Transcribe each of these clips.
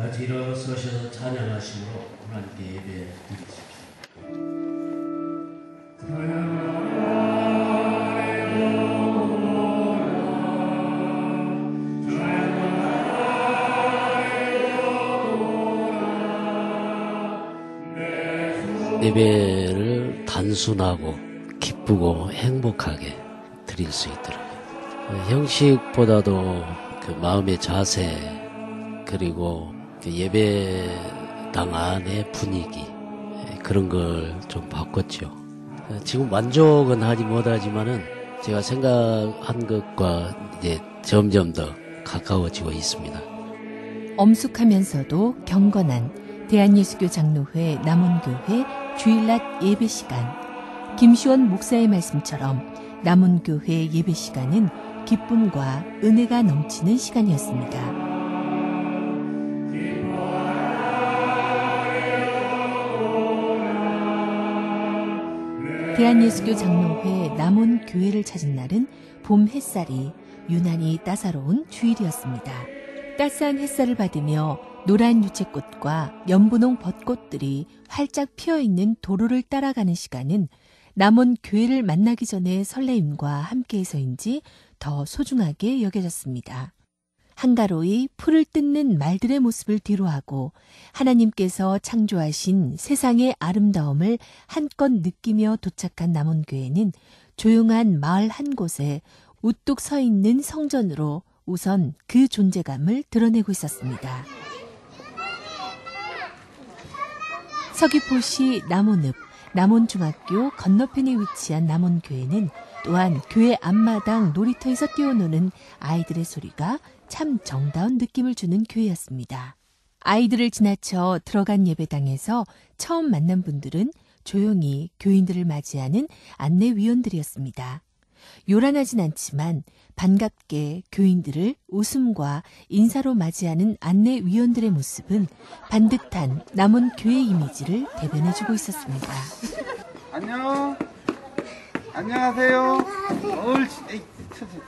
다 같이 일어서셔서 찬양하심으로 하나님께 예배 드리십시오. 예배를 단순하고 기쁘고 행복하게 드릴 수 있도록 어, 형식보다도 그 마음의 자세 그리고 그 예배당 안의 분위기 예, 그런 걸 좀 바꿨죠. 어, 지금 만족은 하지 못하지만은 제가 생각한 것과 이제 점점 더 가까워지고 있습니다. 엄숙하면서도 경건한 대한예수교 장로회 남원교회 주일낮 예배 시간. 김시원 목사의 말씀처럼 남원교회 예배 시간은 기쁨과 은혜가 넘치는 시간이었습니다. 대한예수교 장로회 남원 교회를 찾은 날은 봄 햇살이 유난히 따사로운 주일이었습니다. 따스한 햇살을 받으며 노란 유채꽃과 연분홍 벚꽃들이 활짝 피어 있는 도로를 따라가는 시간은 남원 교회를 만나기 전의 설레임과 함께해서인지 더 소중하게 여겨졌습니다. 한가로이 풀을 뜯는 말들의 모습을 뒤로하고 하나님께서 창조하신 세상의 아름다움을 한껏 느끼며 도착한 남원교회는 조용한 마을 한 곳에 우뚝 서 있는 성전으로 우선 그 존재감을 드러내고 있었습니다. 서귀포시 남원읍 남원중학교 건너편에 위치한 남원교회는 또한 교회 앞마당 놀이터에서 뛰어노는 아이들의 소리가 참 정다운 느낌을 주는 교회였습니다. 아이들을 지나쳐 들어간 예배당에서 처음 만난 분들은 조용히 교인들을 맞이하는 안내위원들이었습니다. 요란하진 않지만 반갑게 교인들을 웃음과 인사로 맞이하는 안내위원들의 모습은 반듯한 남은 교회 이미지를 대변해주고 있었습니다. 안녕. 안녕하세요. 쳐지.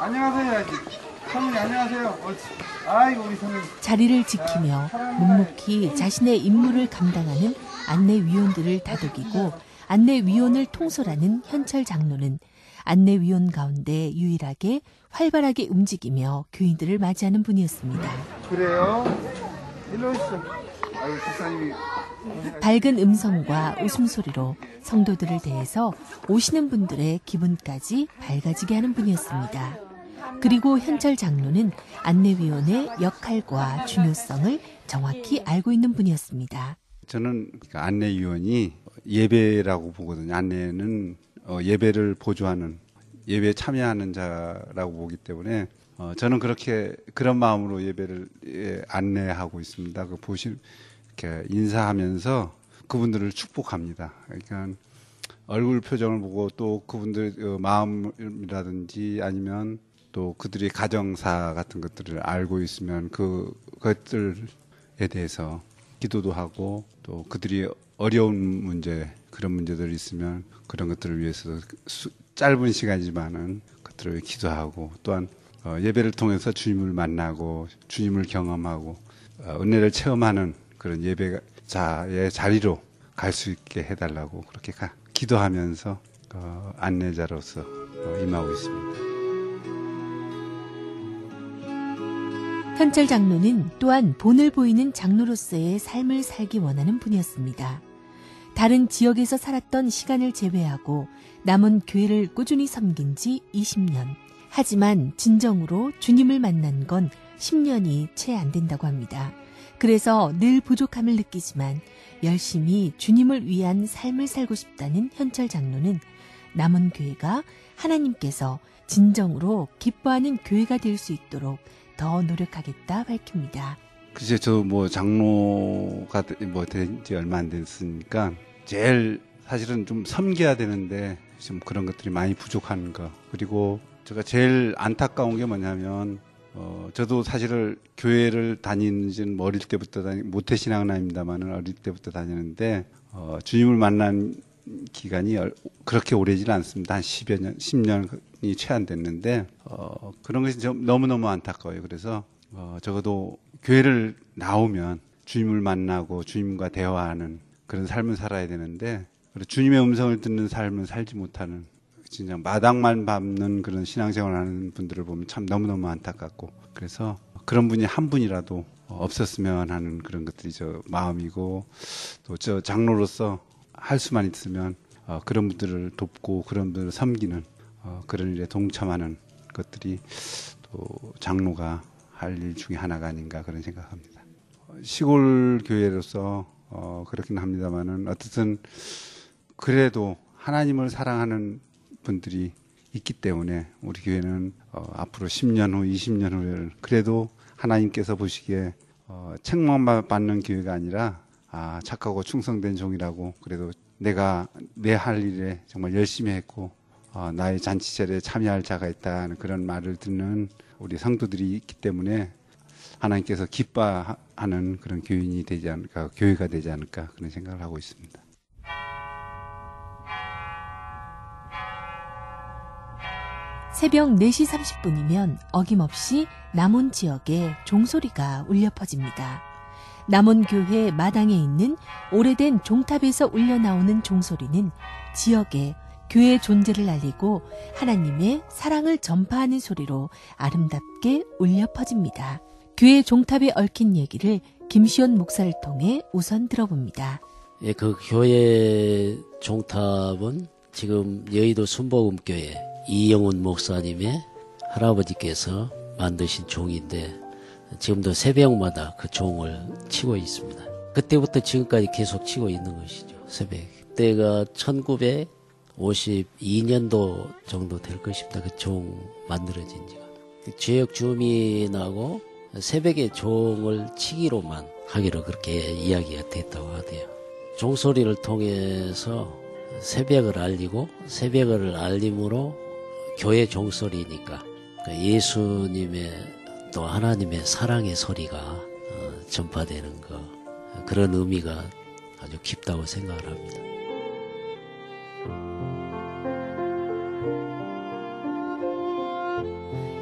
안녕하세요. 성훈이 안녕하세요. 옳지. 아이고 우리 성훈이. 자리를 지키며 묵묵히 자신의 임무를 감당하는 안내위원들을 다독이고 안내위원을 통솔하는 현철 장로는 안내위원 가운데 유일하게 활발하게 움직이며 교인들을 맞이하는 분이었습니다. 그래요? 일로 오시죠. 아유 집사님이 밝은 음성과 웃음소리로 성도들을 대해서 오시는 분들의 기분까지 밝아지게 하는 분이었습니다. 그리고 현철 장로는 안내위원의 역할과 중요성을 정확히 알고 있는 분이었습니다. 저는 그 안내위원이 예배라고 보거든요. 안내는 어, 예배를 보조하는 예배에 참여하는 자라고 보기 때문에 어, 저는 그렇게 그런 마음으로 예배를 예, 안내하고 있습니다. 그 보시 이렇게 인사하면서 그분들을 축복합니다. 그러니까 얼굴 표정을 보고 또 그분들 어, 마음이라든지 아니면 또 그들의 가정사 같은 것들을 알고 있으면 그 것들에 대해서 기도도 하고 또 그들이 어려운 문제 그런 문제들이 있으면 그런 것들을 위해서 수, 짧은 시간이지만은 그들을 위해 기도하고 또한 어, 예배를 통해서 주님을 만나고 주님을 경험하고 어, 은혜를 체험하는 그런 예배자의 자리로 갈 수 있게 해달라고 그렇게 가, 기도하면서 어, 안내자로서 어, 임하고 있습니다. 현철 장로는 또한 본을 보이는 장로로서의 삶을 살기 원하는 분이었습니다. 다른 지역에서 살았던 시간을 제외하고 남은 교회를 꾸준히 섬긴 지 20년. 하지만 진정으로 주님을 만난 건 10년이 채 안 된다고 합니다. 그래서 늘 부족함을 느끼지만 열심히 주님을 위한 삶을 살고 싶다는 현철 장로는 남은 교회가 하나님께서 진정으로 기뻐하는 교회가 될 수 있도록 더 노력하겠다 밝힙니다. 글쎄 저뭐 장로가 뭐된 지 얼마 안 됐으니까 제일 사실은 좀 섬겨야 되는데 좀 그런 것들이 많이 부족한 거 그리고 제가 제일 안타까운 게 뭐냐면 어 저도 사실은 교회를 다니는 지는 어릴 때부터 다니 모태신앙나입니다만은 어릴 때부터 다니는데 어 주님을 만난 기간이 그렇게 오래지는 않습니다. 한 10여 년, 10년이 채 안 됐는데, 어, 그런 것이 좀 너무너무 안타까워요. 그래서, 어, 적어도 교회를 나오면 주님을 만나고 주님과 대화하는 그런 삶을 살아야 되는데 주님의 음성을 듣는 삶을 살지 못하는 진짜 마당만 밟는 그런 신앙생활을 하는 분들을 보면 참 너무너무 안타깝고 그래서 그런 분이 한 분이라도 없었으면 하는 그런 것들이 저 마음이고 또 저 장로로서 할 수만 있으면 어, 그런 분들을 돕고 그런 분들을 섬기는 어, 그런 일에 동참하는 것들이 또 장로가 할 일 중에 하나가 아닌가 그런 생각합니다. 어, 시골 교회로서 어, 그렇긴 합니다만은 어쨌든 그래도 하나님을 사랑하는 분들이 있기 때문에 우리 교회는 어, 앞으로 10년 후, 20년 후를 그래도 하나님께서 보시기에 어, 책망만 받는 교회가 아니라 아, 착하고 충성된 종이라고 그래도 내가 내 할 일에 정말 열심히 했고 어, 나의 잔치절에 참여할 자가 있다는 그런 말을 듣는 우리 성도들이 있기 때문에 하나님께서 기뻐하는 그런 교인이 되지 않을까, 교회가 되지 않을까 그런 생각을 하고 있습니다. 새벽 4시 30분이면 어김없이 남원 지역에 종소리가 울려 퍼집니다. 남원 교회 마당에 있는 오래된 종탑에서 울려 나오는 종소리는 지역에 교회 존재를 알리고 하나님의 사랑을 전파하는 소리로 아름답게 울려 퍼집니다. 교회 종탑에 얽힌 얘기를 김시원 목사를 통해 우선 들어봅니다. 예, 그 교회 종탑은 지금 여의도 순복음교회 이영훈 목사님의 할아버지께서 만드신 종인데 지금도 새벽마다 그 종을 치고 있습니다. 그때부터 지금까지 계속 치고 있는 것이죠. 새벽. 그때가 1952년도 정도 될 것입니다. 그 종 만들어진 지가. 그 지역 주민하고 새벽에 종을 치기로만 하기로 그렇게 이야기가 됐다고 하대요. 종소리를 통해서 새벽을 알리고 새벽을 알림으로 교회 종소리니까 그 예수님의 또 하나님의 사랑의 소리가 어, 전파되는 거 그런 의미가 아주 깊다고 생각을 합니다.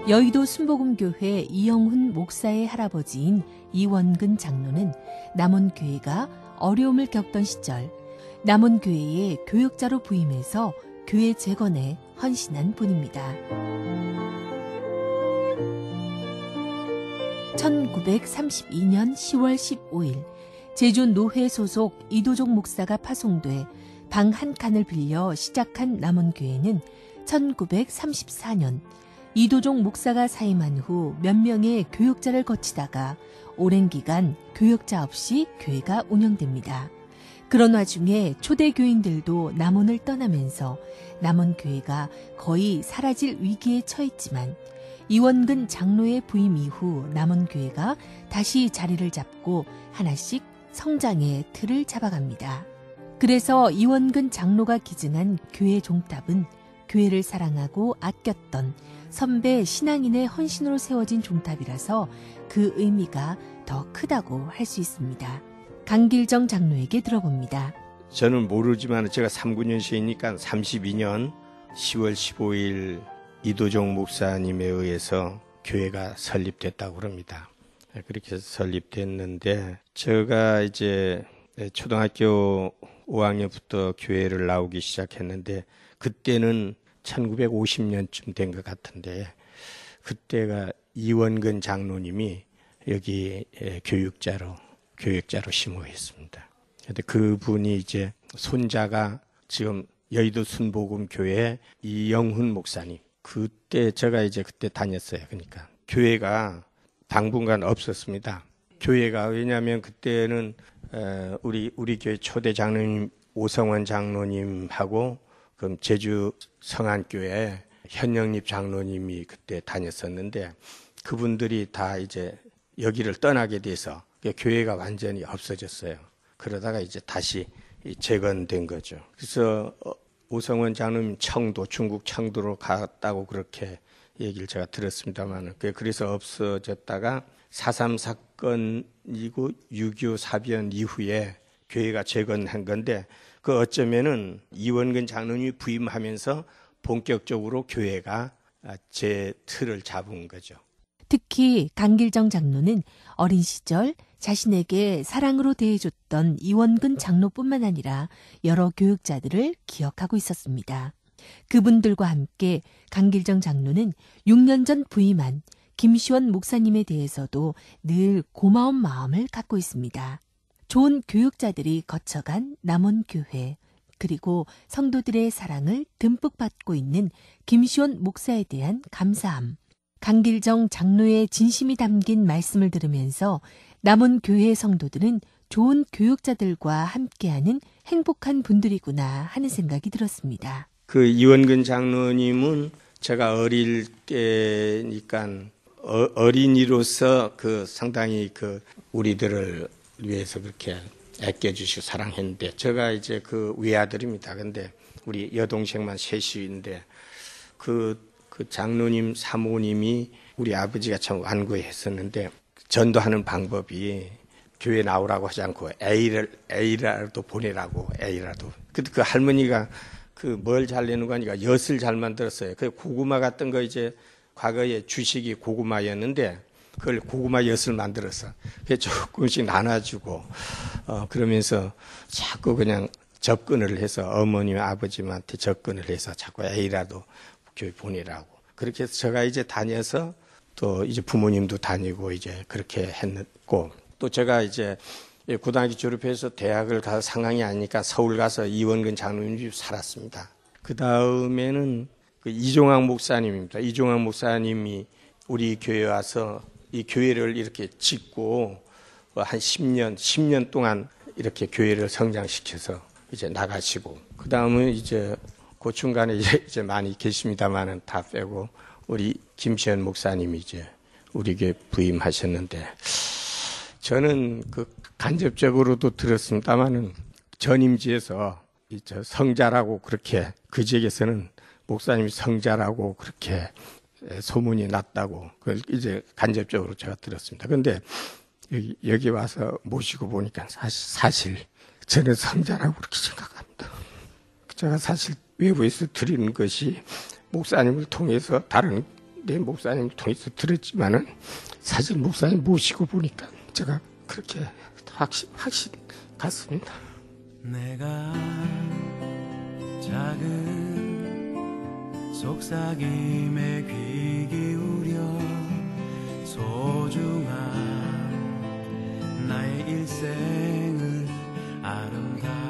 여의도 순복음교회 이영훈 목사의 할아버지인 이원근 장로는 남원교회가 어려움을 겪던 시절 남원교회의 교역자로 부임해서 교회 재건에 헌신한 분입니다. 1932년 10월 15일 제주 노회 소속 이도종 목사가 파송돼 방 한 칸을 빌려 시작한 남원교회는 1934년 이도종 목사가 사임한 후 몇 명의 교역자를 거치다가 오랜 기간 교역자 없이 교회가 운영됩니다. 그런 와중에 초대 교인들도 남원을 떠나면서 남원 교회가 거의 사라질 위기에 처했지만 이원근 장로의 부임 이후 남원 교회가 다시 자리를 잡고 하나씩 성장의 틀을 잡아갑니다. 그래서 이원근 장로가 기증한 교회 종탑은 교회를 사랑하고 아꼈던 선배 신앙인의 헌신으로 세워진 종탑이라서 그 의미가 더 크다고 할 수 있습니다. 강길정 장로에게 들어봅니다. 저는 모르지만 제가 39년생이니까 32년 10월 15일 이도종 목사님에 의해서 교회가 설립됐다고 그럽니다. 그렇게 해서 설립됐는데 제가 이제 초등학교 5학년부터 교회를 나오기 시작했는데 그때는 1950년쯤 된 것 같은데 그때가 이원근 장로님이 여기 교육자로 교육자로 심호했습니다. 근데 그분이 이제 손자가 지금 여의도 순복음 교회 이영훈 목사님. 그때 제가 이제 그때 다녔어요. 그러니까 교회가 당분간 없었습니다. 교회가 왜냐하면 그때는 우리 우리 교회 초대 장로님 오성원 장로님하고 그럼 제주 성안교회 현영립 장로님이 그때 다녔었는데 그분들이 다 이제 여기를 떠나게 돼서 교회가 완전히 없어졌어요. 그러다가 이제 다시 재건된 거죠. 그래서 오성원 장로님 청도 중국 청도로 갔다고 그렇게 얘기를 제가 들었습니다만 그래서 없어졌다가 4.3 사건이고 6.25 사변 이후에 교회가 재건한 건데 그 어쩌면은 이원근 장로님이 부임하면서 본격적으로 교회가 제 틀을 잡은 거죠. 특히 강길정 장로는 어린 시절 자신에게 사랑으로 대해줬던 이원근 장로뿐만 아니라 여러 교육자들을 기억하고 있었습니다. 그분들과 함께 강길정 장로는 6년 전 부임한 김시원 목사님에 대해서도 늘 고마운 마음을 갖고 있습니다. 좋은 교육자들이 거쳐간 남원교회, 그리고 성도들의 사랑을 듬뿍 받고 있는 김시원 목사에 대한 감사함, 강길정 장로의 진심이 담긴 말씀을 들으면서 남은 교회 성도들은 좋은 교육자들과 함께하는 행복한 분들이구나 하는 생각이 들었습니다. 그 이원근 장로님은 제가 어릴 때니까 어, 어린이로서 그 상당히 그 우리들을 위해서 그렇게 아껴주시고 사랑했는데 제가 이제 그 외아들입니다. 근데 우리 여동생만 셋이인데 그, 그 장로님 사모님이 우리 아버지가 참 완고했었는데 전도하는 방법이 교회 나오라고 하지 않고 A를 A라도 보내라고 A라도. 근데 그 할머니가 그 뭘 잘 내는 거니까 엿을 잘 만들었어요. 그 고구마 같은 거 이제 과거에 주식이 고구마였는데 그걸 고구마 엿을 만들어서 그 조금씩 나눠주고 어 그러면서 자꾸 그냥 접근을 해서 어머님 아버님한테 접근을 해서 자꾸 A라도 교회 보내라고 그렇게 해서 제가 이제 다녀서 또 이제 부모님도 다니고 이제 그렇게 했고 또 제가 이제 고등학교 졸업해서 대학을 갈 상황이 아니니까 서울 가서 이원근 장로님 집 살았습니다. 그 다음에는 그 이종학 목사님입니다. 이종학 목사님이 우리 교회 와서 이 교회를 이렇게 짓고 한 10년, 10년 동안 이렇게 교회를 성장시켜서 이제 나가시고 그 다음은 이제 그 중간에 이제 많이 계십니다만은 다 빼고 우리 김시현 목사님이 이제 우리 교회 부임하셨는데 저는 그 간접적으로도 들었습니다만은 전임지에서 이 저 성자라고 그렇게 그 지역에서는 목사님이 성자라고 그렇게 소문이 났다고 그걸 이제 간접적으로 제가 들었습니다. 그런데 여기, 여기 와서 모시고 보니까 사실, 사실 저는 성자라고 그렇게 생각합니다. 제가 사실 외부에서 드리는 것이 목사님을 통해서 다른 내 목사님을 통해서 들었지만은 사실 목사님 모시고 보니까 제가 그렇게 확신 확신 같습니다. 내가 작은 속삭임에 귀 기울여 소중한 나의 일생을 아름답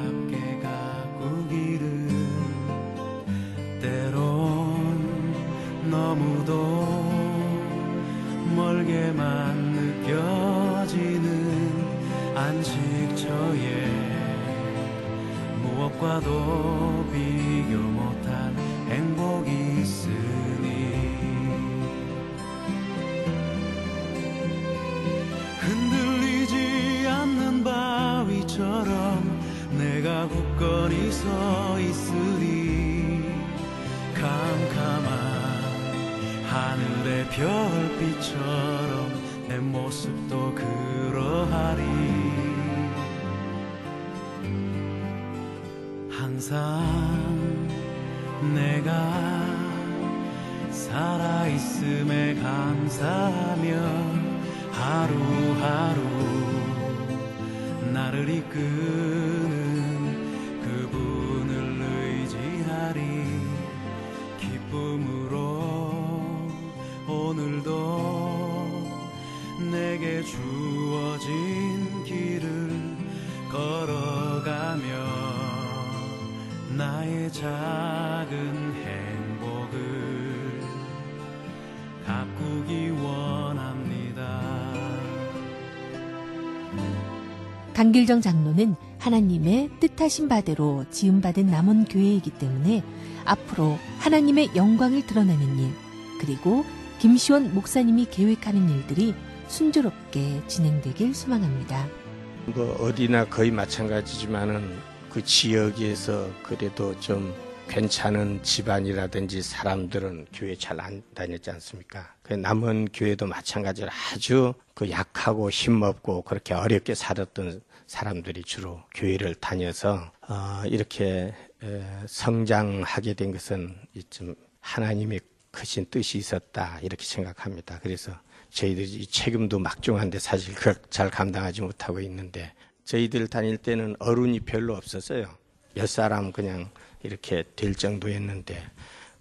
너무도 멀게만 느껴지는 안식처에 무엇과도 비교 못할 행복이 있으 별빛처럼 내 모습도 그러하리. 항상 내가 살아있음에 감사하며 하루하루 나를 이끄 강길정 장로는 하나님의 뜻하신 바대로 지음받은 남원 교회이기 때문에 앞으로 하나님의 영광을 드러내는 일, 그리고 김시원 목사님이 계획하는 일들이 순조롭게 진행되길 소망합니다. 뭐 어디나 거의 마찬가지지만은 그 지역에서 그래도 좀 괜찮은 집안이라든지 사람들은 교회 잘 안 다녔지 않습니까? 그 남은 교회도 마찬가지로 아주 그 약하고 힘없고 그렇게 어렵게 살았던 사람들이 주로 교회를 다녀서 어, 이렇게 에, 성장하게 된 것은 좀 하나님의 크신 뜻이 있었다 이렇게 생각합니다. 그래서 저희들이 이 책임도 막중한데 사실 그걸 잘 감당하지 못하고 있는데 저희들 다닐 때는 어른이 별로 없었어요. 몇 사람 그냥 이렇게 될 정도였는데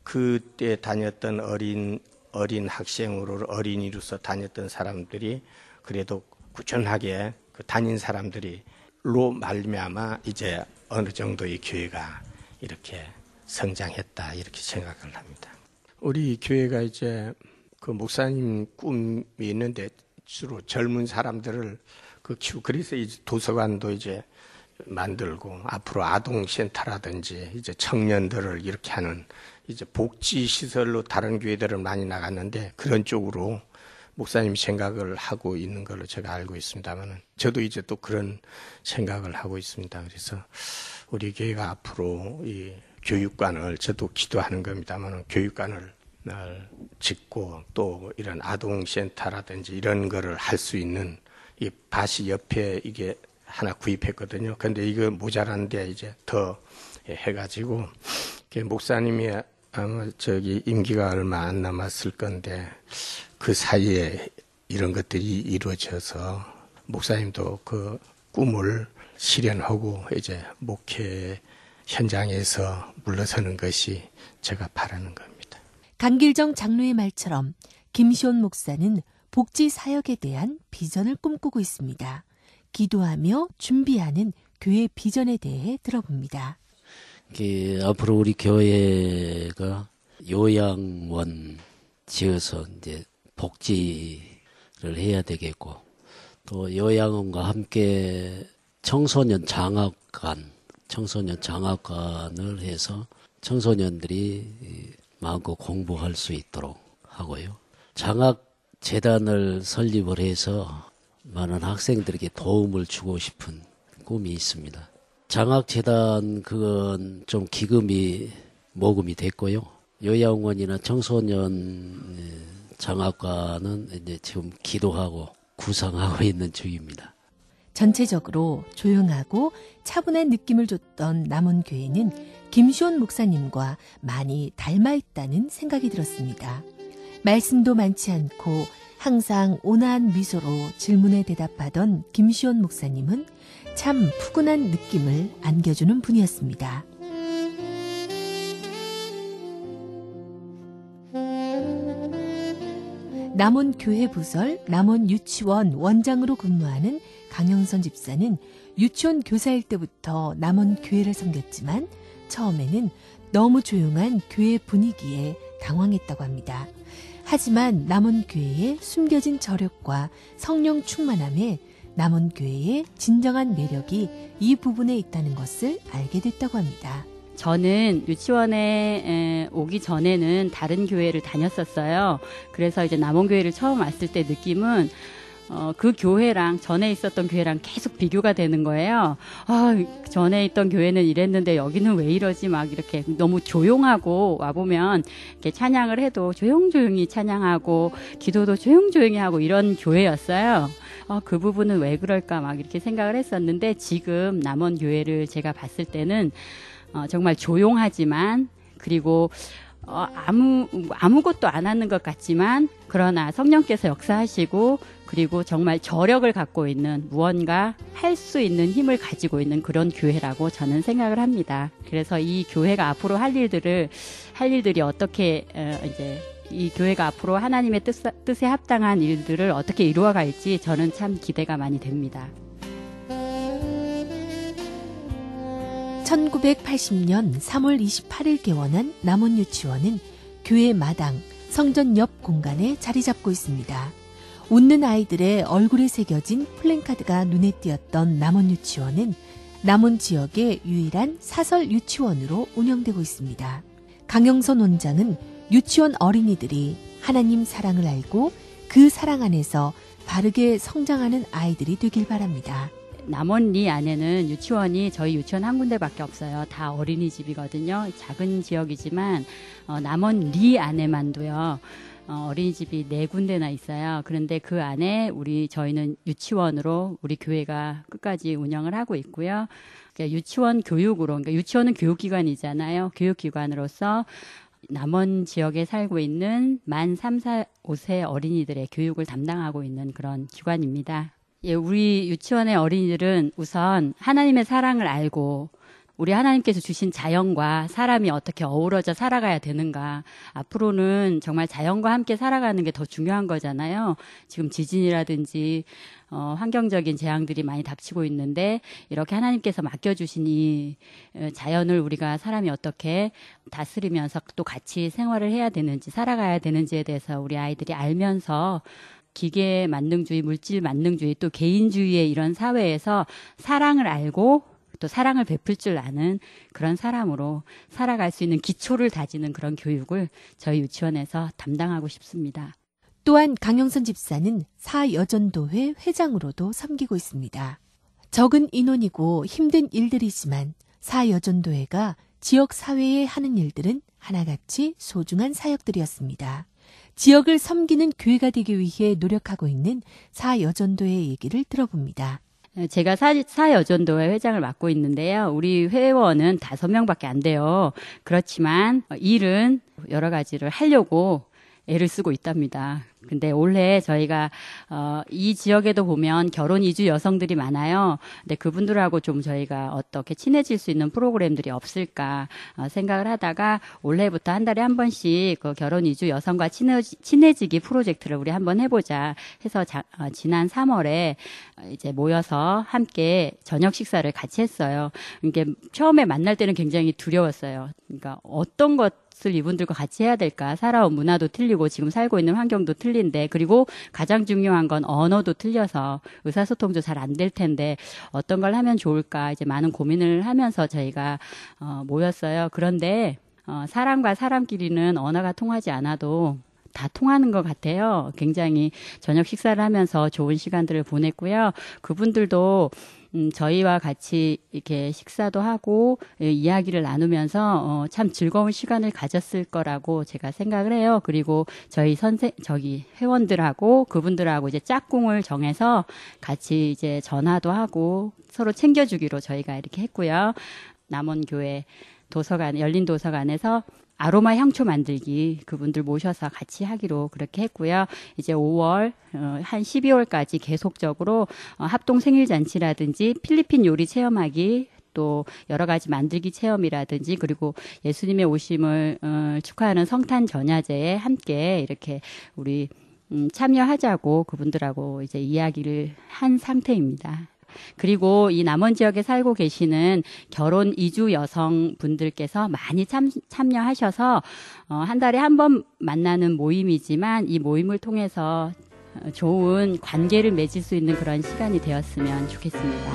그때 다녔던 어린 어린 학생으로 어린이로서 다녔던 사람들이 그래도 꾸준하게 그 다닌 사람들이 로 말미암아 이제 어느 정도의 교회가 이렇게 성장했다 이렇게 생각을 합니다. 우리 교회가 이제 그 목사님 꿈이 있는데 주로 젊은 사람들을 그 키우 그래서 이제 도서관도 이제 만들고 앞으로 아동 센터라든지 이제 청년들을 이렇게 하는 이제 복지 시설로 다른 교회들은 많이 나갔는데 그런 쪽으로 목사님 생각을 하고 있는 걸로 제가 알고 있습니다만은 저도 이제 또 그런 생각을 하고 있습니다. 그래서 우리 교회가 앞으로 이 교육관을 저도 기도하는 겁니다만은 교육관을 날 짓고 또 이런 아동센터라든지 이런 거를 할 수 있는 이 밭이 옆에 이게 하나 구입했거든요. 근데 이거 모자란데 이제 더 해가지고 목사님이 아마 저기 임기가 얼마 안 남았을 건데 그 사이에 이런 것들이 이루어져서 목사님도 그 꿈을 실현하고 이제 목회 현장에서 물러서는 것이 제가 바라는 겁니다. 강길정 장로의 말처럼 김시온 목사는 복지 사역에 대한 비전을 꿈꾸고 있습니다. 기도하며 준비하는 교회 비전에 대해 들어봅니다. 그 앞으로 우리 교회가 요양원 지어서 이제 복지를 해야 되겠고 또 요양원과 함께 청소년 장학관, 청소년 장학관을 해서 청소년들이 마음껏 공부할 수 있도록 하고요. 장학 재단을 설립을 해서 많은 학생들에게 도움을 주고 싶은 꿈이 있습니다. 장학 재단 그건 좀 기금이 모금이 됐고요. 요양원이나 청소년 장학관은 이제 지금 기도하고 구상하고 있는 중입니다. 전체적으로 조용하고 차분한 느낌을 줬던 남원 교회는 김시온 목사님과 많이 닮아 있다는 생각이 들었습니다. 말씀도 많지 않고 항상 온화한 미소로 질문에 대답하던 김시온 목사님은 참 푸근한 느낌을 안겨주는 분이었습니다. 남원 교회 부설 남원 유치원 원장으로 근무하는 강영선 집사는 유치원 교사일 때부터 남원 교회를 섬겼지만 처음에는 너무 조용한 교회 분위기에 당황했다고 합니다. 하지만 남원 교회의 숨겨진 저력과 성령 충만함에 남원 교회의 진정한 매력이 이 부분에 있다는 것을 알게 됐다고 합니다. 저는 유치원에 에, 오기 전에는 다른 교회를 다녔었어요. 그래서 이제 남원교회를 처음 왔을 때 느낌은 어, 그 교회랑 전에 있었던 교회랑 계속 비교가 되는 거예요. 아, 전에 있던 교회는 이랬는데 여기는 왜 이러지? 막 이렇게 너무 조용하고 와보면 이렇게 찬양을 해도 조용조용히 찬양하고 기도도 조용조용히 하고 이런 교회였어요. 어, 그 부분은 왜 그럴까 막 이렇게 생각을 했었는데 지금 남원 교회를 제가 봤을 때는 어, 정말 조용하지만 그리고 어, 아무 아무것도 안 하는 것 같지만 그러나 성령께서 역사하시고 그리고 정말 저력을 갖고 있는 무언가 할 수 있는 힘을 가지고 있는 그런 교회라고 저는 생각을 합니다. 그래서 이 교회가 앞으로 할 일들을 할 일들이 어떻게 어, 이제 이 교회가 앞으로 하나님의 뜻, 뜻에 합당한 일들을 어떻게 이루어갈지 저는 참 기대가 많이 됩니다. 1980년 3월 28일 개원한 남원 유치원은 교회 마당, 성전 옆 공간에 자리 잡고 있습니다. 웃는 아이들의 얼굴에 새겨진 플랜카드가 눈에 띄었던 남원 유치원은 남원 지역의 유일한 사설 유치원으로 운영되고 있습니다. 강영선 원장은 유치원 어린이들이 하나님 사랑을 알고 그 사랑 안에서 바르게 성장하는 아이들이 되길 바랍니다. 남원 리 안에는 유치원이 저희 유치원 한 군데밖에 없어요. 다 어린이집이거든요. 작은 지역이지만 어, 남원 리 안에만도요. 어, 어린이집이 네 군데나 있어요. 그런데 그 안에 우리 저희는 유치원으로 우리 교회가 끝까지 운영을 하고 있고요. 그러니까 유치원 교육으로, 그러니까 유치원은 교육기관이잖아요. 교육기관으로서 남원 지역에 살고 있는 만 3, 4, 5세 어린이들의 교육을 담당하고 있는 그런 기관입니다. 예, 우리 유치원의 어린이들은 우선 하나님의 사랑을 알고 우리 하나님께서 주신 자연과 사람이 어떻게 어우러져 살아가야 되는가. 앞으로는 정말 자연과 함께 살아가는 게 더 중요한 거잖아요. 지금 지진이라든지 어, 환경적인 재앙들이 많이 닥치고 있는데 이렇게 하나님께서 맡겨주신 이 어, 자연을 우리가 사람이 어떻게 다스리면서 또 같이 생활을 해야 되는지 살아가야 되는지에 대해서 우리 아이들이 알면서 기계 만능주의, 물질 만능주의, 또 개인주의의 이런 사회에서 사랑을 알고 또 사랑을 베풀 줄 아는 그런 사람으로 살아갈 수 있는 기초를 다지는 그런 교육을 저희 유치원에서 담당하고 싶습니다. 또한 강영선 집사는 사여전도회 회장으로도 섬기고 있습니다. 적은 인원이고 힘든 일들이지만 사여전도회가 지역 사회에 하는 일들은 하나같이 소중한 사역들이었습니다. 지역을 섬기는 교회가 되기 위해 노력하고 있는 사여전도회 얘기를 들어봅니다. 제가 사, 사여전도회 회장을 맡고 있는데요. 우리 회원은 다섯 명밖에 안 돼요. 그렇지만 일은 여러 가지를 하려고 애를 쓰고 있답니다. 근데 올해 저희가 어, 이 지역에도 보면 결혼 이주 여성들이 많아요. 근데 그분들하고 좀 저희가 어떻게 친해질 수 있는 프로그램들이 없을까 어, 생각을 하다가 올해부터 한 달에 한 번씩 그 결혼 이주 여성과 친해지, 친해지기 프로젝트를 우리 한번 해보자 해서 자, 어, 지난 3월에 이제 모여서 함께 저녁 식사를 같이 했어요. 이게 처음에 만날 때는 굉장히 두려웠어요. 그러니까 어떤 것 것을 이분들과 같이 해야 될까? 살아온 문화도 틀리고 지금 살고 있는 환경도 틀린데 그리고 가장 중요한 건 언어도 틀려서 의사소통도 잘 안 될 텐데 어떤 걸 하면 좋을까? 이제 많은 고민을 하면서 저희가 어, 모였어요. 그런데 어, 사람과 사람끼리는 언어가 통하지 않아도 다 통하는 것 같아요. 굉장히 저녁 식사를 하면서 좋은 시간들을 보냈고요. 그분들도 음, 저희와 같이 이렇게 식사도 하고 예, 이야기를 나누면서 어, 참 즐거운 시간을 가졌을 거라고 제가 생각을 해요. 그리고 저희 선생 저기 회원들하고 그분들하고 이제 짝꿍을 정해서 같이 이제 전화도 하고 서로 챙겨주기로 저희가 이렇게 했고요. 남원 교회 도서관 열린 도서관에서 아로마 향초 만들기 그분들 모셔서 같이 하기로 그렇게 했고요. 이제 5월 어, 한 12월까지 계속적으로 어, 합동 생일 잔치라든지 필리핀 요리 체험하기 또 여러 가지 만들기 체험이라든지 그리고 예수님의 오심을 어, 축하하는 성탄 전야제에 함께 이렇게 우리 음, 참여하자고 그분들하고 이제 이야기를 한 상태입니다. 그리고 이 남원 지역에 살고 계시는 결혼 이주 여성분들께서 많이 참, 참여하셔서 어, 한 달에 한 번 만나는 모임이지만 이 모임을 통해서 어, 좋은 관계를 맺을 수 있는 그런 시간이 되었으면 좋겠습니다.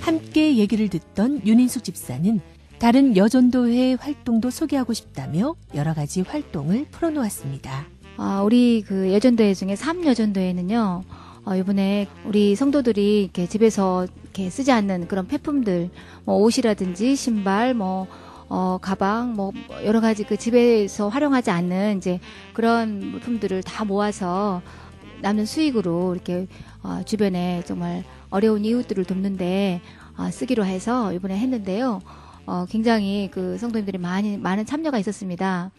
함께 얘기를 듣던 윤인숙 집사는 다른 여전도회 활동도 소개하고 싶다며 여러 가지 활동을 풀어놓았습니다. 아, 우리 그 예전도회 중에 삼여전도회는요, 어, 이번에 우리 성도들이 이렇게 집에서 이렇게 쓰지 않는 그런 폐품들, 뭐 옷이라든지 신발, 뭐, 어, 가방, 뭐, 여러 가지 그 집에서 활용하지 않는 이제 그런 물품들을 다 모아서 남는 수익으로 이렇게 어, 주변에 정말 어려운 이웃들을 돕는데 어, 쓰기로 해서 이번에 했는데요. 어, 굉장히 그 성도님들이 많이, 많은 참여가 있었습니다.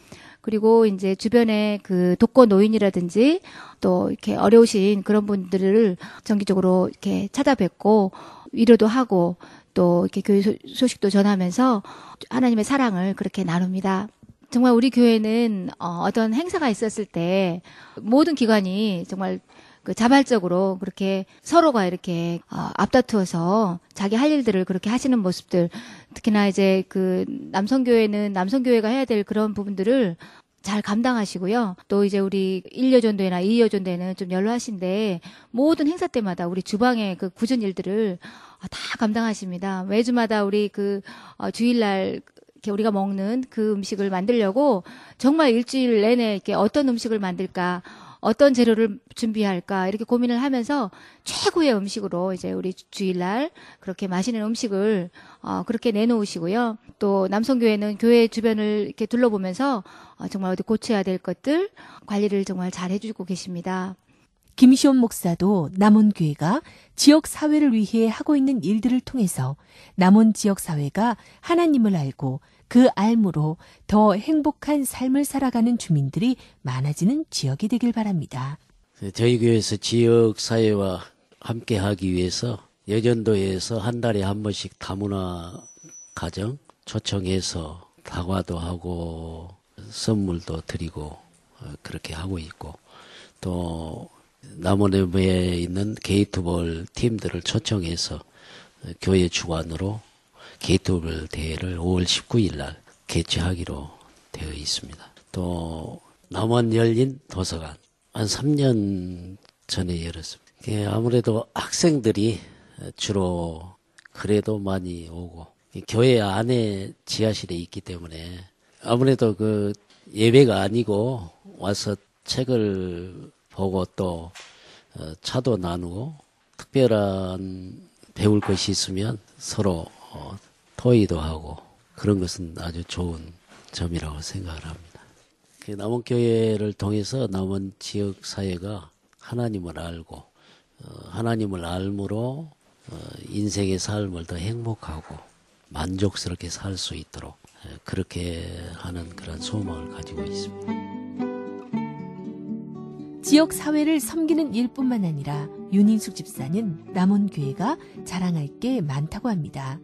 그리고 이제 주변에 그 독거 노인이라든지 또 이렇게 어려우신 그런 분들을 정기적으로 이렇게 찾아뵙고 위로도 하고 또 이렇게 교회 소식도 전하면서 하나님의 사랑을 그렇게 나눕니다. 정말 우리 교회는 어, 어떤 행사가 있었을 때 모든 기관이 정말 그 자발적으로 그렇게 서로가 이렇게 어, 앞다투어서 자기 할 일들을 그렇게 하시는 모습들 특히나 이제 그 남성교회는 남성교회가 해야 될 그런 부분들을 잘 감당하시고요. 또 이제 우리 1여 전도회나 2여 전도회는 좀 연로하신데 모든 행사 때마다 우리 주방의 그 굳은 일들을 다 감당하십니다. 매주마다 우리 그 어, 주일날 이렇게 우리가 먹는 그 음식을 만들려고 정말 일주일 내내 이렇게 어떤 음식을 만들까 어떤 재료를 준비할까 이렇게 고민을 하면서 최고의 음식으로 이제 우리 주일날 그렇게 맛있는 음식을 어, 그렇게 내놓으시고요. 또 남성교회는 교회 주변을 이렇게 둘러보면서 어, 정말 어디 고쳐야 될 것들 관리를 정말 잘 해주고 계십니다. 김시온 목사도 남원 교회가 지역 사회를 위해 하고 있는 일들을 통해서 남원 지역 사회가 하나님을 알고 그 알므로 더 행복한 삶을 살아가는 주민들이 많아지는 지역이 되길 바랍니다. 저희 교회에서 지역 사회와 함께 하기 위해서 여전도에서 한 달에 한 번씩 다문화 가정 초청해서 다과도 하고 선물도 드리고 어, 그렇게 하고 있고 또 남원에 있는 게이트볼 팀들을 초청해서 어, 교회 주관으로 게이트볼 대회를 5월 19일 날 개최하기로 되어 있습니다. 또 남원 열린 도서관 한 3년 전에 열었습니다. 예, 아무래도 학생들이 주로 그래도 많이 오고 이 교회 안에 지하실에 있기 때문에 아무래도 그 예배가 아니고 와서 책을 보고 또 어, 차도 나누고 특별한 배울 것이 있으면 서로 어, 토의도 하고 그런 것은 아주 좋은 점이라고 생각을 합니다. 그 남원교회를 통해서 남원 지역 사회가 하나님을 알고 어, 하나님을 알므로 어, 인생의 삶을 더 행복하고 만족스럽게 살 수 있도록 에, 그렇게 하는 그런 소망을 가지고 있습니다. 지역 사회를 섬기는 일뿐만 아니라 윤인숙 집사는 남원교회가 자랑할 게 많다고 합니다.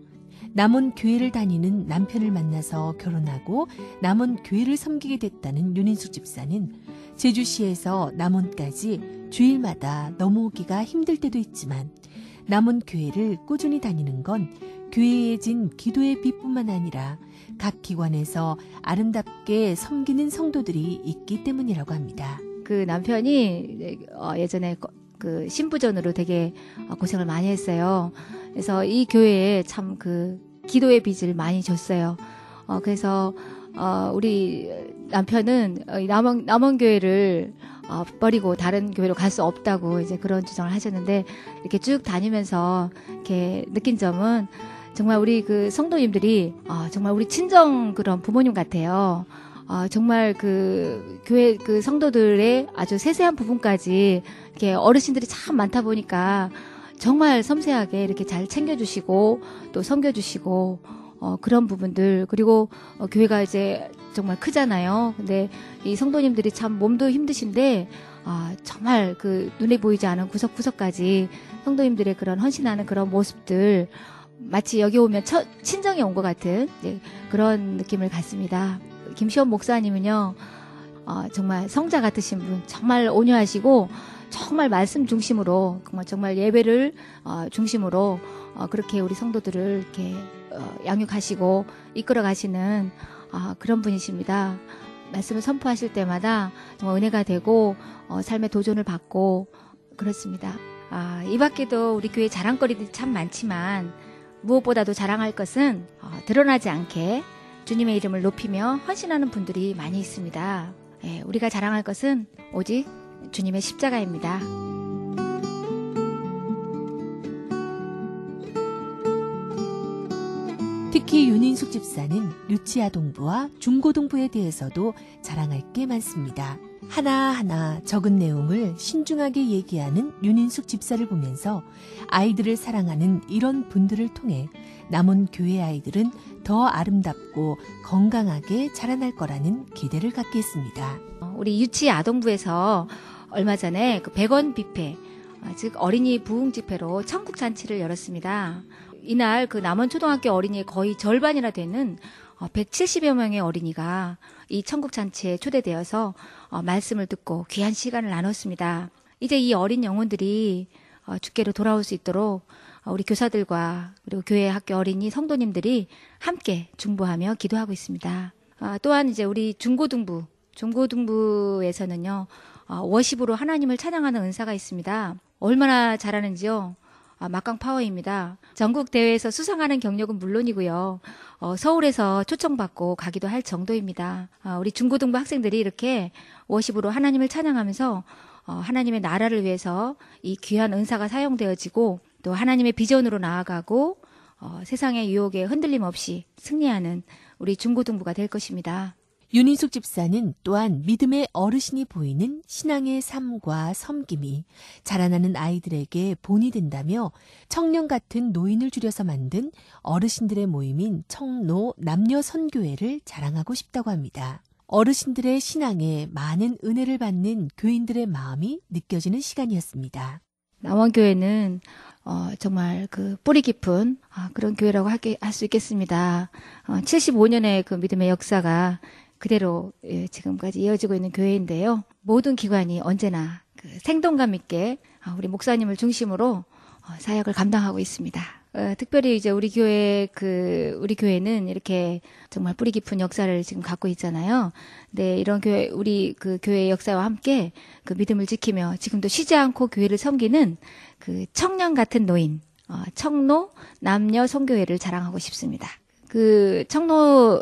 남원 교회를 다니는 남편을 만나서 결혼하고 남원 교회를 섬기게 됐다는 윤인숙 집사는 제주시에서 남원까지 주일마다 넘어오기가 힘들 때도 있지만 남원 교회를 꾸준히 다니는 건 교회에 진 기도의 빛뿐만 아니라 각 기관에서 아름답게 섬기는 성도들이 있기 때문이라고 합니다. 그 남편이 어, 예전에 거- 그 신부전으로 되게 어, 고생을 많이 했어요. 그래서 이 교회에 참 그 기도의 빚을 많이 줬어요. 어, 그래서 어, 우리 남편은 어, 이 남원 남원 교회를 어, 버리고 다른 교회로 갈 수 없다고 이제 그런 주장을 하셨는데 이렇게 쭉 다니면서 이렇게 느낀 점은 정말 우리 그 성도님들이 어, 정말 우리 친정 그런 부모님 같아요. 아, 정말 그 교회 그 성도들의 아주 세세한 부분까지 이렇게 어르신들이 참 많다 보니까 정말 섬세하게 이렇게 잘 챙겨주시고 또 섬겨주시고 어, 그런 부분들 그리고 어, 교회가 이제 정말 크잖아요. 근데 이 성도님들이 참 몸도 힘드신데 아, 정말 그 눈에 보이지 않은 구석구석까지 성도님들의 그런 헌신하는 그런 모습들 마치 여기 오면 첫 친정에 온 것 같은 이제 그런 느낌을 갖습니다. 김시원 목사님은요, 어, 정말 성자 같으신 분, 정말 온유하시고, 정말 말씀 중심으로, 정말, 예배를 어, 중심으로 어, 그렇게 우리 성도들을 이렇게 어, 양육하시고 이끌어 가시는 아, 그런 분이십니다. 말씀을 선포하실 때마다 정말 은혜가 되고 어, 삶의 도전을 받고 그렇습니다. 아, 이 밖에도 우리 교회 자랑거리들이 참 많지만 무엇보다도 자랑할 것은 어, 드러나지 않게 주님의 이름을 높이며 헌신하는 분들이 많이 있습니다. 예, 우리가 자랑할 것은 오직 주님의 십자가입니다. 특히 윤인숙 집사는 루치아 동부와 중고 동부에 대해서도 자랑할 게 많습니다. 하나하나 적은 내용을 신중하게 얘기하는 윤인숙 집사를 보면서 아이들을 사랑하는 이런 분들을 통해 남은 교회 아이들은 더 아름답고 건강하게 자라날 거라는 기대를 갖게 했습니다. 어, 우리 유치 아동부에서 얼마 전에 그 100원 뷔페, 아, 즉 어린이 부흥 집회로 천국 잔치를 열었습니다. 이날 그 남원 초등학교 어린이의 거의 절반이나 되는 170여 명의 어린이가 이 천국 잔치에 초대되어서 어, 말씀을 듣고 귀한 시간을 나눴습니다. 이제 이 어린 영혼들이 어, 주께로 돌아올 수 있도록 어, 우리 교사들과 그리고 교회 학교 어린이 성도님들이 함께 중보하며 기도하고 있습니다. 아, 또한 이제 우리 중고등부, 중고등부에서는요, 어, 워십으로 하나님을 찬양하는 은사가 있습니다. 얼마나 잘하는지요? 아, 막강 파워입니다. 전국 대회에서 수상하는 경력은 물론이고요. 어, 서울에서 초청받고 가기도 할 정도입니다. 아, 우리 중고등부 학생들이 이렇게 워십으로 하나님을 찬양하면서 어, 하나님의 나라를 위해서 이 귀한 은사가 사용되어지고 또 하나님의 비전으로 나아가고 어, 세상의 유혹에 흔들림 없이 승리하는 우리 중고등부가 될 것입니다. 윤인숙 집사는 또한 믿음의 어르신이 보이는 신앙의 삶과 섬김이 자라나는 아이들에게 본이 된다며 청년 같은 노인을 줄여서 만든 어르신들의 모임인 청노 남녀 선교회를 자랑하고 싶다고 합니다. 어르신들의 신앙에 많은 은혜를 받는 교인들의 마음이 느껴지는 시간이었습니다. 남원교회는 어, 정말 그 뿌리 깊은 아, 그런 교회라고 할 수 있겠습니다. 어, 75년의 그 믿음의 역사가 그대로 예, 지금까지 이어지고 있는 교회인데요. 모든 기관이 언제나 그 생동감 있게 아, 우리 목사님을 중심으로 어, 사역을 감당하고 있습니다. 어, 특별히 이제 우리 교회 그 우리 교회는 이렇게 정말 뿌리 깊은 역사를 지금 갖고 있잖아요. 네, 이런 교회 우리 그 교회 역사와 함께 그 믿음을 지키며 지금도 쉬지 않고 교회를 섬기는 그 청년 같은 노인 어, 청노 남녀 선교회를 자랑하고 싶습니다. 그 청로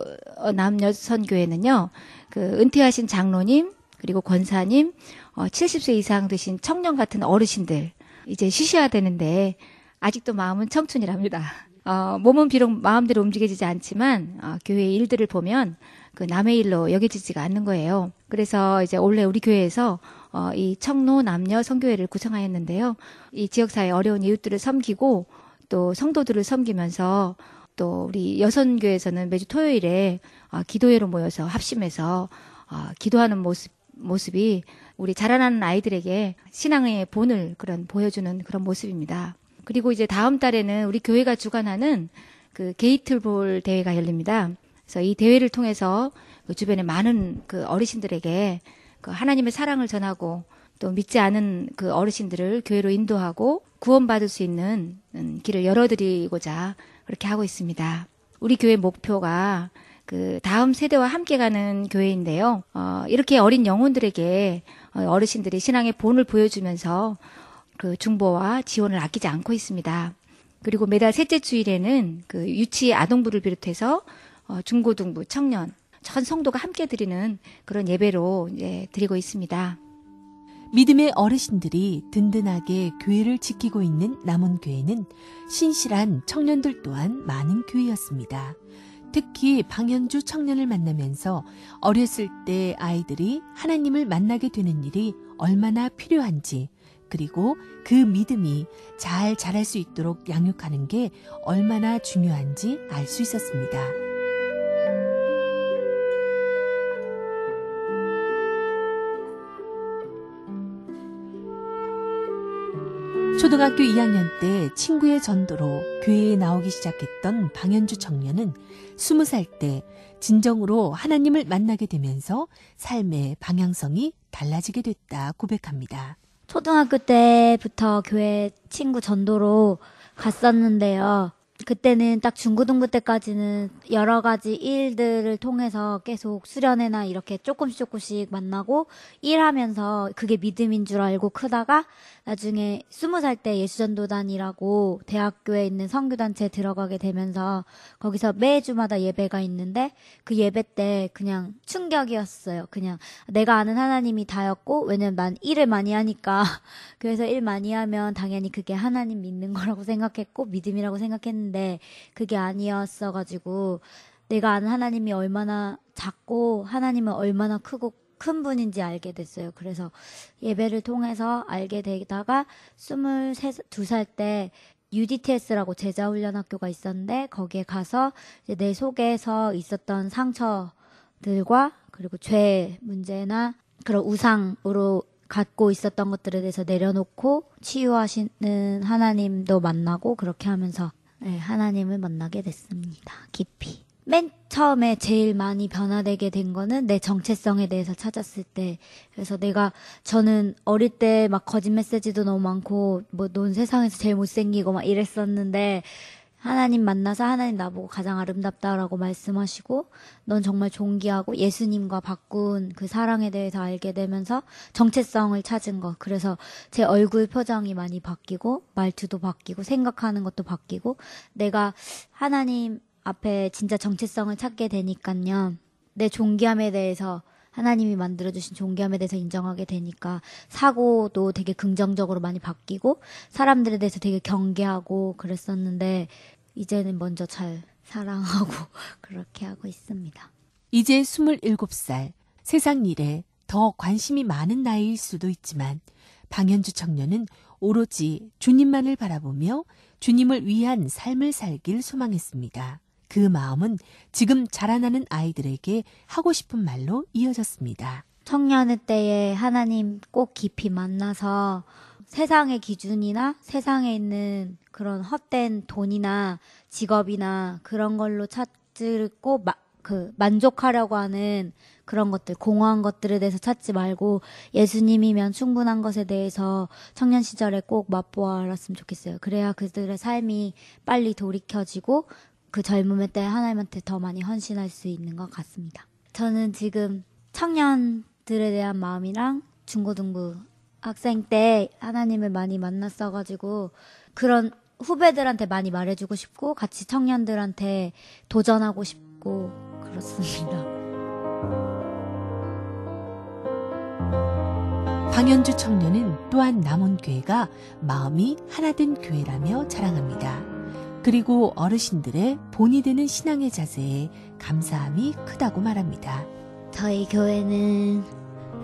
남녀 선교회는요. 그 은퇴하신 장로님 그리고 권사님 어 70세 이상 드신 청년 같은 어르신들 이제 쉬셔야 되는데 아직도 마음은 청춘이랍니다. 어, 몸은 비록 마음대로 움직여지지 않지만 어, 교회 일들을 보면 그 남의 일로 여겨지지가 않는 거예요. 그래서 이제 원래 우리 교회에서 어, 이 청로 남녀 선교회를 구성하였는데요. 이 지역사회 어려운 이웃들을 섬기고 또 성도들을 섬기면서 또 우리 여선교에서는 매주 토요일에 어, 기도회로 모여서 합심해서 어, 기도하는 모습 모습이 우리 자라나는 아이들에게 신앙의 본을 그런 보여주는 그런 모습입니다. 그리고 이제 다음 달에는 우리 교회가 주관하는 그 게이트볼 대회가 열립니다. 그래서 이 대회를 통해서 그 주변에 많은 그 어르신들에게 그 하나님의 사랑을 전하고 또 믿지 않은 그 어르신들을 교회로 인도하고 구원받을 수 있는 음, 길을 열어드리고자 그렇게 하고 있습니다. 우리 교회 목표가 그 다음 세대와 함께 가는 교회인데요. 어, 이렇게 어린 영혼들에게 어, 어르신들이 신앙의 본을 보여주면서 그 중보와 지원을 아끼지 않고 있습니다. 그리고 매달 셋째 주일에는 그 유치 아동부를 비롯해서 어, 중고등부, 청년, 전 성도가 함께 드리는 그런 예배로 이제 드리고 있습니다. 믿음의 어르신들이 든든하게 교회를 지키고 있는 남은 교회는 신실한 청년들 또한 많은 교회였습니다. 특히 방현주 청년을 만나면서 어렸을 때 아이들이 하나님을 만나게 되는 일이 얼마나 필요한지 그리고 그 믿음이 잘 자랄 수 있도록 양육하는 게 얼마나 중요한지 알 수 있었습니다. 초등학교 2학년 때 친구의 전도로 교회에 나오기 시작했던 방현주 청년은 20살 때 진정으로 하나님을 만나게 되면서 삶의 방향성이 달라지게 됐다 고백합니다. 초등학교 때부터 교회 친구 전도로 갔었는데요. 그때는 딱 중고등부 때까지는 여러 가지 일들을 통해서 계속 수련회나 이렇게 조금씩 조금씩 만나고 일하면서 그게 믿음인 줄 알고 크다가 나중에 스무 살 때 예수전도단이라고 대학교에 있는 성교단체에 들어가게 되면서 거기서 매주마다 예배가 있는데 그 예배 때 그냥 충격이었어요. 그냥 내가 아는 하나님이 다였고 왜냐면 난 일을 많이 하니까 그래서 일 많이 하면 당연히 그게 하나님 믿는 거라고 생각했고 믿음이라고 생각했는데 그게 아니었어가지고 내가 아는 하나님이 얼마나 작고 하나님은 얼마나 크고 큰 분인지 알게 됐어요. 그래서 예배를 통해서 알게 되다가 22살 때 UDTS라고 제자훈련학교가 있었는데 거기에 가서 내 속에서 있었던 상처들과 그리고 죄 문제나 그런 우상으로 갖고 있었던 것들에 대해서 내려놓고 치유하시는 하나님도 만나고 그렇게 하면서 네, 하나님을 만나게 됐습니다. 깊이. 맨 처음에 제일 많이 변화되게 된 거는 내 정체성에 대해서 찾았을 때. 그래서 내가, 저는 어릴 때 막 거짓 메시지도 너무 많고, 뭐, 넌 세상에서 제일 못생기고 막 이랬었는데, 하나님 만나서 하나님 나보고 가장 아름답다라고 말씀하시고, 넌 정말 존귀하고 예수님과 바꾼 그 사랑에 대해서 알게 되면서 정체성을 찾은 거. 그래서 제 얼굴 표정이 많이 바뀌고, 말투도 바뀌고, 생각하는 것도 바뀌고, 내가 하나님 앞에 진짜 정체성을 찾게 되니까요. 내 존귀함에 대해서 하나님이 만들어주신 존귀함에 대해서 인정하게 되니까 사고도 되게 긍정적으로 많이 바뀌고 사람들에 대해서 되게 경계하고 그랬었는데 이제는 먼저 잘 사랑하고 그렇게 하고 있습니다. 이제 27살, 세상 일에 더 관심이 많은 나이일 수도 있지만 방현주 청년은 오로지 주님만을 바라보며 주님을 위한 삶을 살길 소망했습니다. 그 마음은 지금 자라나는 아이들에게 하고 싶은 말로 이어졌습니다. 청년의 때에 하나님 꼭 깊이 만나서 세상의 기준이나 세상에 있는 그런 헛된 돈이나 직업이나 그런 걸로 찾고 마, 그 만족하려고 하는 그런 것들 공허한 것들에 대해서 찾지 말고 예수님이면 충분한 것에 대해서 청년 시절에 꼭 맛보아 알았으면 좋겠어요. 그래야 그들의 삶이 빨리 돌이켜지고 그 젊음의 때 하나님한테 더 많이 헌신할 수 있는 것 같습니다. 저는 지금 청년들에 대한 마음이랑 중고등부 학생 때 하나님을 많이 만났어가지고 그런 후배들한테 많이 말해주고 싶고 같이 청년들한테 도전하고 싶고 그렇습니다. 방현주 청년은 또한 남원 교회가 마음이 하나된 교회라며 자랑합니다. 그리고 어르신들의 본이 되는 신앙의 자세에 감사함이 크다고 말합니다. 저희 교회는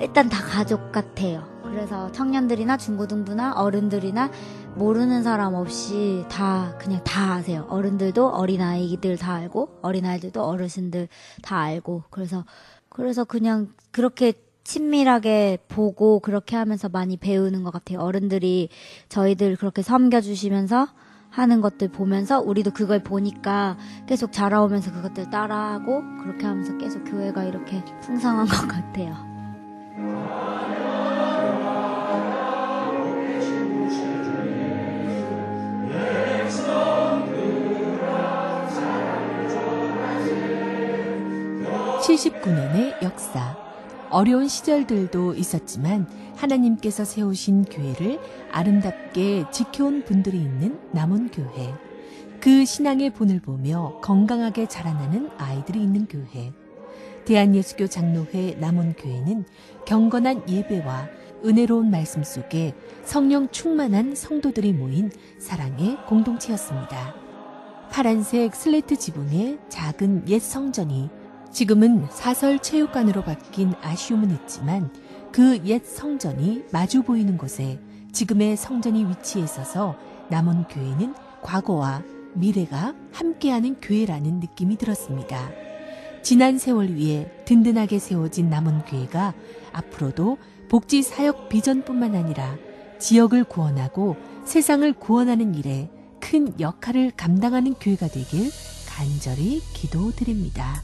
일단 다 가족 같아요. 그래서 청년들이나 중고등부나 어른들이나 모르는 사람 없이 다 그냥 다 아세요. 어른들도 어린아이들 다 알고 어린아이들도 어르신들 다 알고 그래서 그래서 그냥 그렇게 친밀하게 보고 그렇게 하면서 많이 배우는 것 같아요. 어른들이 저희들 그렇게 섬겨주시면서 하는 것들 보면서 우리도 그걸 보니까 계속 자라오면서 그것들 따라하고 그렇게 하면서 계속 교회가 이렇게 풍성한 것 같아요. 칠십구 년의 역사. 어려운 시절들도 있었지만 하나님께서 세우신 교회를 아름답게 지켜온 분들이 있는 남원 교회. 그 신앙의 본을 보며 건강하게 자라나는 아이들이 있는 교회. 대한예수교 장로회 남원교회는 경건한 예배와 은혜로운 말씀 속에 성령 충만한 성도들이 모인 사랑의 공동체였습니다. 파란색 슬레이트 지붕의 작은 옛 성전이 지금은 사설 체육관으로 바뀐 아쉬움은 있지만 그 옛 성전이 마주 보이는 곳에 지금의 성전이 위치해 있어서 남원 교회는 과거와 미래가 함께하는 교회라는 느낌이 들었습니다. 지난 세월 위에 든든하게 세워진 남원 교회가 앞으로도 복지 사역 비전뿐만 아니라 지역을 구원하고 세상을 구원하는 일에 큰 역할을 감당하는 교회가 되길 간절히 기도드립니다.